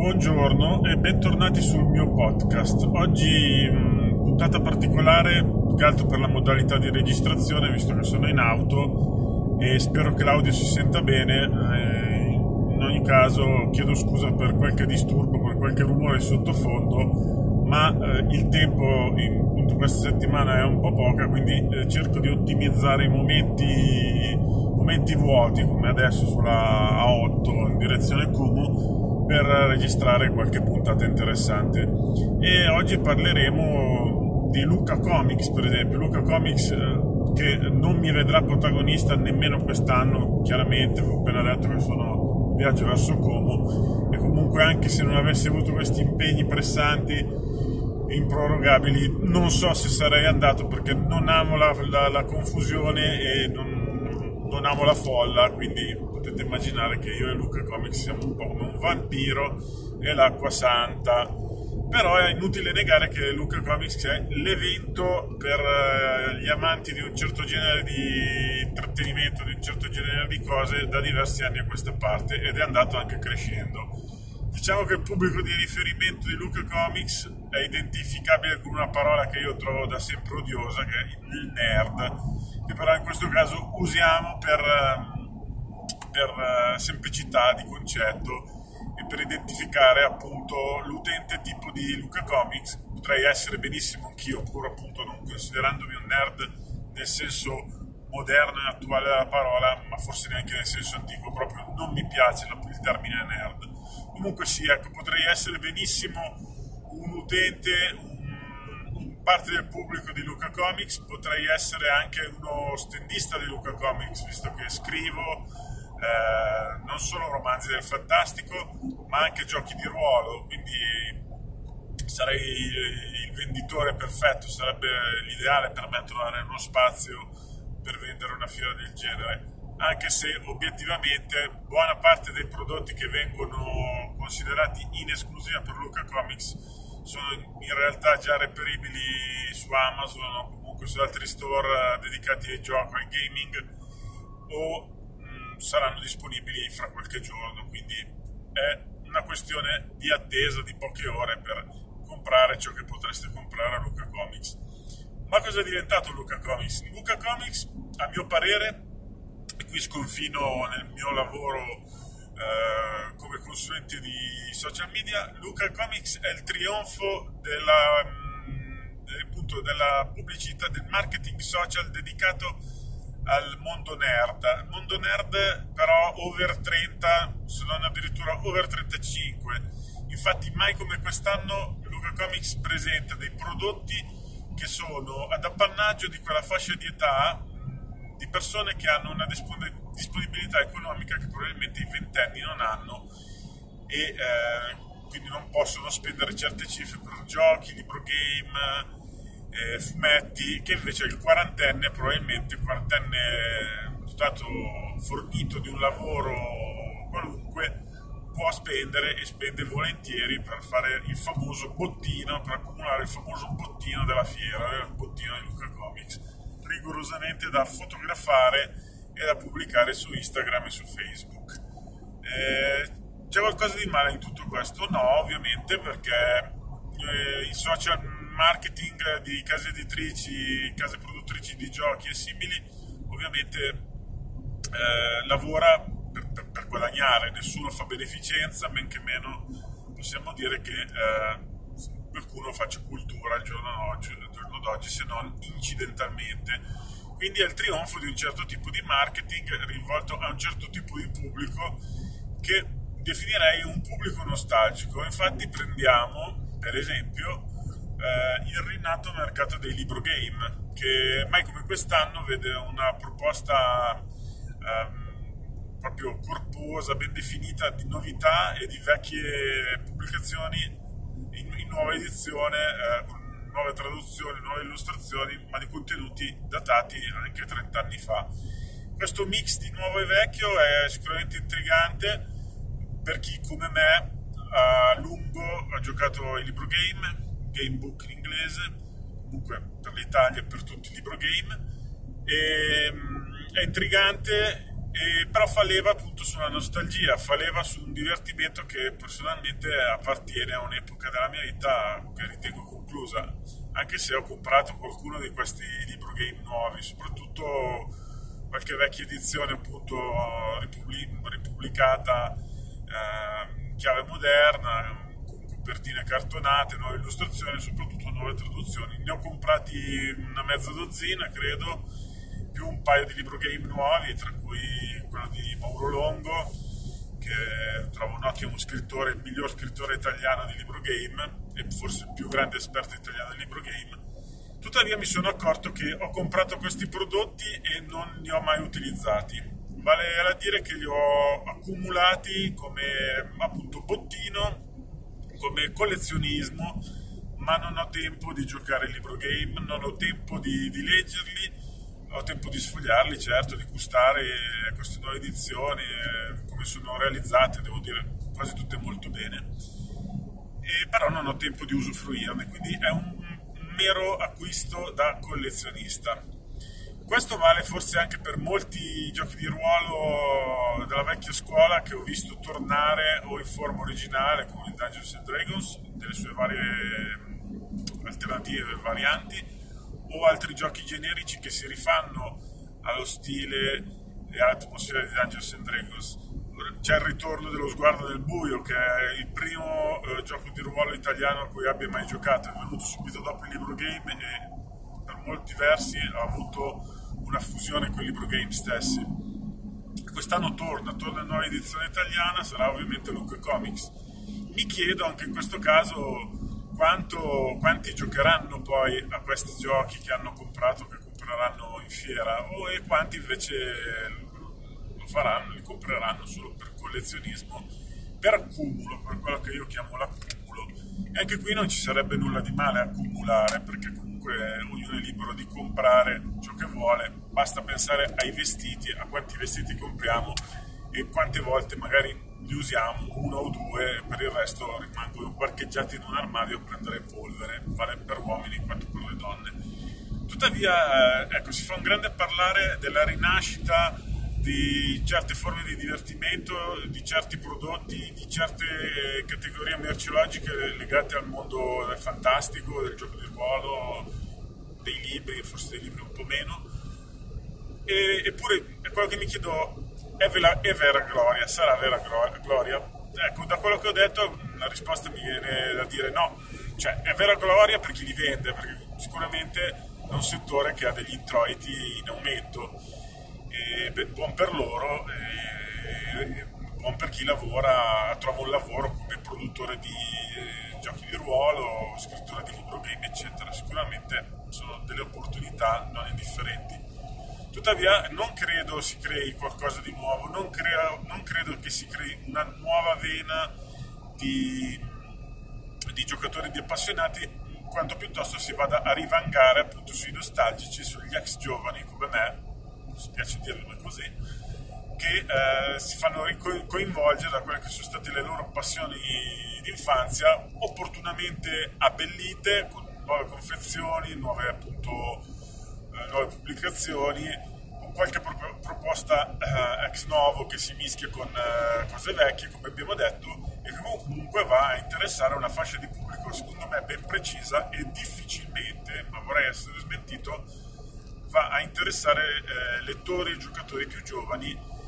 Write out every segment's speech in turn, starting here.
Buongiorno e bentornati sul mio podcast. Oggi mh, puntata particolare, più che altro per la modalità di registrazione, visto che sono in auto e spero che l'audio si senta bene. Eh, in ogni caso chiedo scusa per qualche disturbo, per qualche rumore sottofondo, ma eh, il tempo in appunto, questa settimana è un po' poca, quindi eh, cerco di ottimizzare i momenti, momenti vuoti, come adesso sulla A8 in direzione Como per registrare qualche puntata interessante. E oggi parleremo di Luca Comics, per esempio. Luca Comics eh, che non mi vedrà protagonista nemmeno quest'anno, chiaramente, ho appena detto che sono in viaggio verso Como e comunque anche se non avessi avuto questi impegni pressanti e improrogabili, non so se sarei andato perché non amo la, la, la confusione e non, non amo la folla, quindi potete immaginare che io e Luca Comics siamo un po' come un vampiro e l'acqua santa. Però è inutile negare che Luca Comics è l'evento per eh, gli amanti di un certo genere di intrattenimento, di un certo genere di cose da diversi anni a questa parte ed è andato anche crescendo. Diciamo che il pubblico di riferimento di Luca Comics è identificabile con una parola che io trovo da sempre odiosa, che è il nerd, che però in questo caso usiamo per eh, per eh, semplicità di concetto e per identificare appunto l'utente tipo di Luca Comics. Potrei essere benissimo anch'io, pur appunto non considerandomi un nerd nel senso moderno e attuale della parola, ma forse neanche nel senso antico, proprio non mi piace il termine nerd. Comunque sì, ecco, potrei essere benissimo un utente, un, parte del pubblico di Luca Comics, potrei essere anche uno stendista di Luca Comics, visto che scrivo, eh, non solo romanzi del fantastico, ma anche giochi di ruolo, quindi sarei il venditore perfetto, sarebbe l'ideale per me trovare uno spazio per vendere una fiera del genere, anche se obiettivamente buona parte dei prodotti che vengono considerati in esclusiva per Luca Comics sono in realtà già reperibili su Amazon o comunque su altri store dedicati ai giochi, al gaming o saranno disponibili fra qualche giorno, quindi è una questione di attesa di poche ore per comprare ciò che potreste comprare a Luca Comics. Ma cosa è diventato Luca Comics? Luca Comics, a mio parere, e qui sconfino nel mio lavoro eh, come consulente di social media, Luca Comics è il trionfo della, mh, mm, appunto, della pubblicità, del marketing social dedicato al mondo nerd, mondo nerd però over 30, se non addirittura over 35. Infatti mai come quest'anno Luca Comics presenta dei prodotti che sono ad appannaggio di quella fascia di età di persone che hanno una disponibilità economica che probabilmente i ventenni non hanno e eh, quindi non possono spendere certe cifre per giochi, libro game, eh, fumetti che invece il quarantenne probabilmente il quarantenne stato fornito di un lavoro qualunque può spendere e spende volentieri per fare il famoso bottino per accumulare il famoso bottino della fiera il bottino di Luca Comics rigorosamente da fotografare e da pubblicare su Instagram e su Facebook eh, c'è qualcosa di male in tutto questo? no ovviamente perché eh, i social marketing di case editrici, case produttrici di giochi e simili, ovviamente eh, lavora per, per, per, guadagnare, nessuno fa beneficenza, men che meno possiamo dire che eh, qualcuno faccia cultura al giorno, d'oggi, al giorno d'oggi, se non incidentalmente. Quindi è il trionfo di un certo tipo di marketing rivolto a un certo tipo di pubblico che definirei un pubblico nostalgico. Infatti prendiamo, per esempio, eh, il rinato mercato dei libro game, che mai come quest'anno vede una proposta ehm, proprio corposa, ben definita di novità e di vecchie pubblicazioni in, in nuova edizione, eh, con nuove traduzioni, nuove illustrazioni, ma di contenuti datati anche 30 anni fa. Questo mix di nuovo e vecchio è sicuramente intrigante per chi come me a lungo ha giocato ai libro game gamebook in inglese, comunque per l'Italia e per tutti i libro game. E, mm, è intrigante e però falleva appunto sulla nostalgia, falleva su un divertimento che personalmente appartiene a un'epoca della mia vita che ritengo conclusa, anche se ho comprato qualcuno di questi libro game nuovi, soprattutto qualche vecchia edizione appunto ripubblicata eh, chiave moderna, copertine cartonate, nuove illustrazioni, soprattutto nuove traduzioni. Ne ho comprati una mezza dozzina, credo, più un paio di libro game nuovi, tra cui quello di Mauro Longo, che trovo un ottimo scrittore, il miglior scrittore italiano di libro game e forse il più grande esperto italiano di libro game. Tuttavia mi sono accorto che ho comprato questi prodotti e non li ho mai utilizzati. Vale a dire che li ho accumulati come appunto bottino, come collezionismo, ma non ho tempo di giocare il libro game, non ho tempo di, di leggerli ho tempo di sfogliarli, certo, di gustare queste nuove edizioni, come sono realizzate, devo dire quasi tutte molto bene, e però non ho tempo di usufruirne, quindi è un mero acquisto da collezionista. Questo vale forse anche per molti giochi di ruolo della vecchia scuola che ho visto tornare o in forma originale come Dungeons and Dragons, nelle sue varie alternative e varianti, o altri giochi generici che si rifanno allo stile e all'atmosfera di Dungeons and Dragons. C'è il ritorno dello sguardo del buio, che è il primo eh, gioco di ruolo italiano a cui abbia mai giocato, è venuto subito dopo il libro game e per molti versi ha avuto una fusione con libro game stessi. Quest'anno torna, torna nuova edizione italiana, sarà ovviamente Luca Comics. Mi chiedo anche in questo caso quanto, quanti giocheranno poi a questi giochi che hanno comprato, che compreranno in fiera, o, e quanti invece lo faranno, li compreranno solo per collezionismo, per accumulo, per quello che io chiamo l'accumulo. E anche qui non ci sarebbe nulla di male accumulare, perché comunque ognuno è libero di comprare ciò che vuole, basta pensare ai vestiti, a quanti vestiti compriamo e quante volte magari li usiamo uno o due, per il resto rimangono parcheggiati in un armadio a prendere polvere, vale per uomini quanto per le donne. Tuttavia, eh, ecco, si fa un grande parlare della rinascita di certe forme di divertimento, di certi prodotti, di certe categorie merceologiche legate al mondo del fantastico, del gioco di ruolo, dei libri, forse dei libri un po' meno. E, eppure, quello che mi chiedo è, vera, è vera gloria, sarà vera gloria? Ecco, da quello che ho detto la risposta mi viene da dire no, cioè è vera gloria per chi li vende, perché sicuramente è un settore che ha degli introiti in aumento, e buon per loro, e buon per chi lavora, trova un lavoro come produttore di eh, giochi di ruolo, scrittore di libro game, eccetera. Sicuramente sono delle opportunità non indifferenti. Tuttavia non credo si crei qualcosa di nuovo, non, crea, non credo che si crei una nuova vena di, di giocatori, di appassionati, quanto piuttosto si vada a rivangare appunto sui nostalgici, sugli ex giovani come me, mi spiace dirlo così, che eh, si fanno coinvolgere da quelle che sono state le loro passioni d'infanzia, opportunamente abbellite con nuove confezioni, nuove appunto nuove pubblicazioni, con qualche pro- proposta eh, ex novo che si mischia con eh, cose vecchie, come abbiamo detto, e che comunque va a interessare una fascia di pubblico secondo me ben precisa e difficilmente, ma vorrei essere smentito, va a interessare eh, lettori e giocatori più giovani,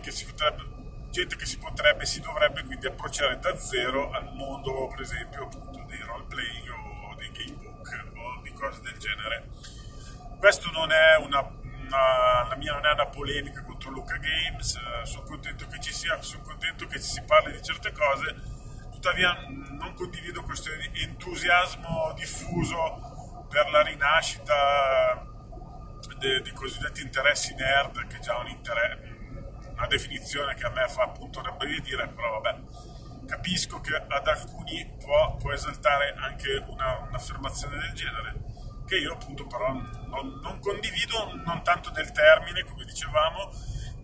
che potrebbe, gente che si potrebbe, si dovrebbe quindi approcciare da zero al mondo, per esempio, appunto, dei role playing o dei gamebook o di cose del genere questo non è una, una, la mia non è una polemica contro Luca Games, eh, sono contento che ci sia, sono contento che si parli di certe cose, tuttavia non condivido questo entusiasmo diffuso per la rinascita dei cosiddetti interessi nerd, che già un una definizione che a me fa appunto rabbrividire, però vabbè, capisco che ad alcuni può, può esaltare anche una, un'affermazione del genere che io appunto però non, non condivido non tanto nel termine, come dicevamo,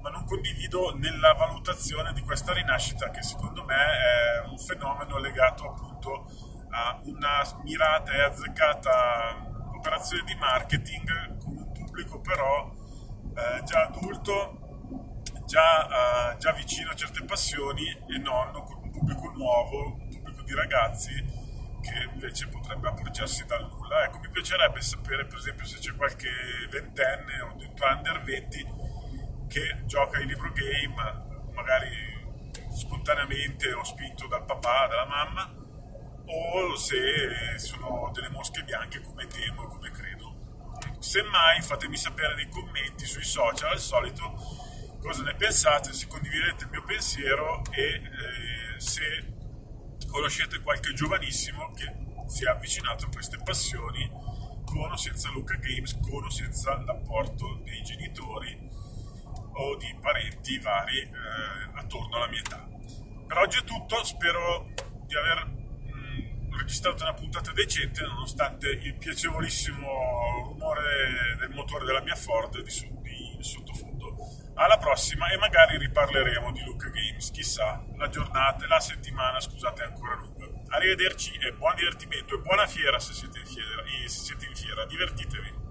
ma non condivido nella valutazione di questa rinascita che secondo me è un fenomeno legato appunto a una mirata e azzeccata operazione di marketing con un pubblico però eh, già adulto già, uh, già vicino a certe passioni e non con un pubblico nuovo, un pubblico di ragazzi che invece potrebbe approcciarsi dal nulla. Ecco, mi piacerebbe sapere per esempio se c'è qualche ventenne o under 20 che gioca ai libro game, magari spontaneamente o spinto dal papà, dalla mamma, o se sono delle mosche bianche come temo come credo. Semmai fatemi sapere nei commenti sui social al solito cosa ne pensate, se condividete il mio pensiero e eh, se conoscete qualche giovanissimo che si è avvicinato a queste passioni con o senza Luca Games, con o senza l'apporto dei genitori o di parenti vari eh, attorno alla mia età. Per oggi è tutto, spero di aver mh, mm, registrato una puntata decente nonostante il piacevolissimo rumore del motore della mia Ford di, sottofondo. Alla prossima e magari riparleremo di Luca Games, chissà, la giornata, la settimana, scusate, è ancora lunga. Arrivederci e buon divertimento e buona fiera se siete in fiera, se siete in fiera. divertitevi.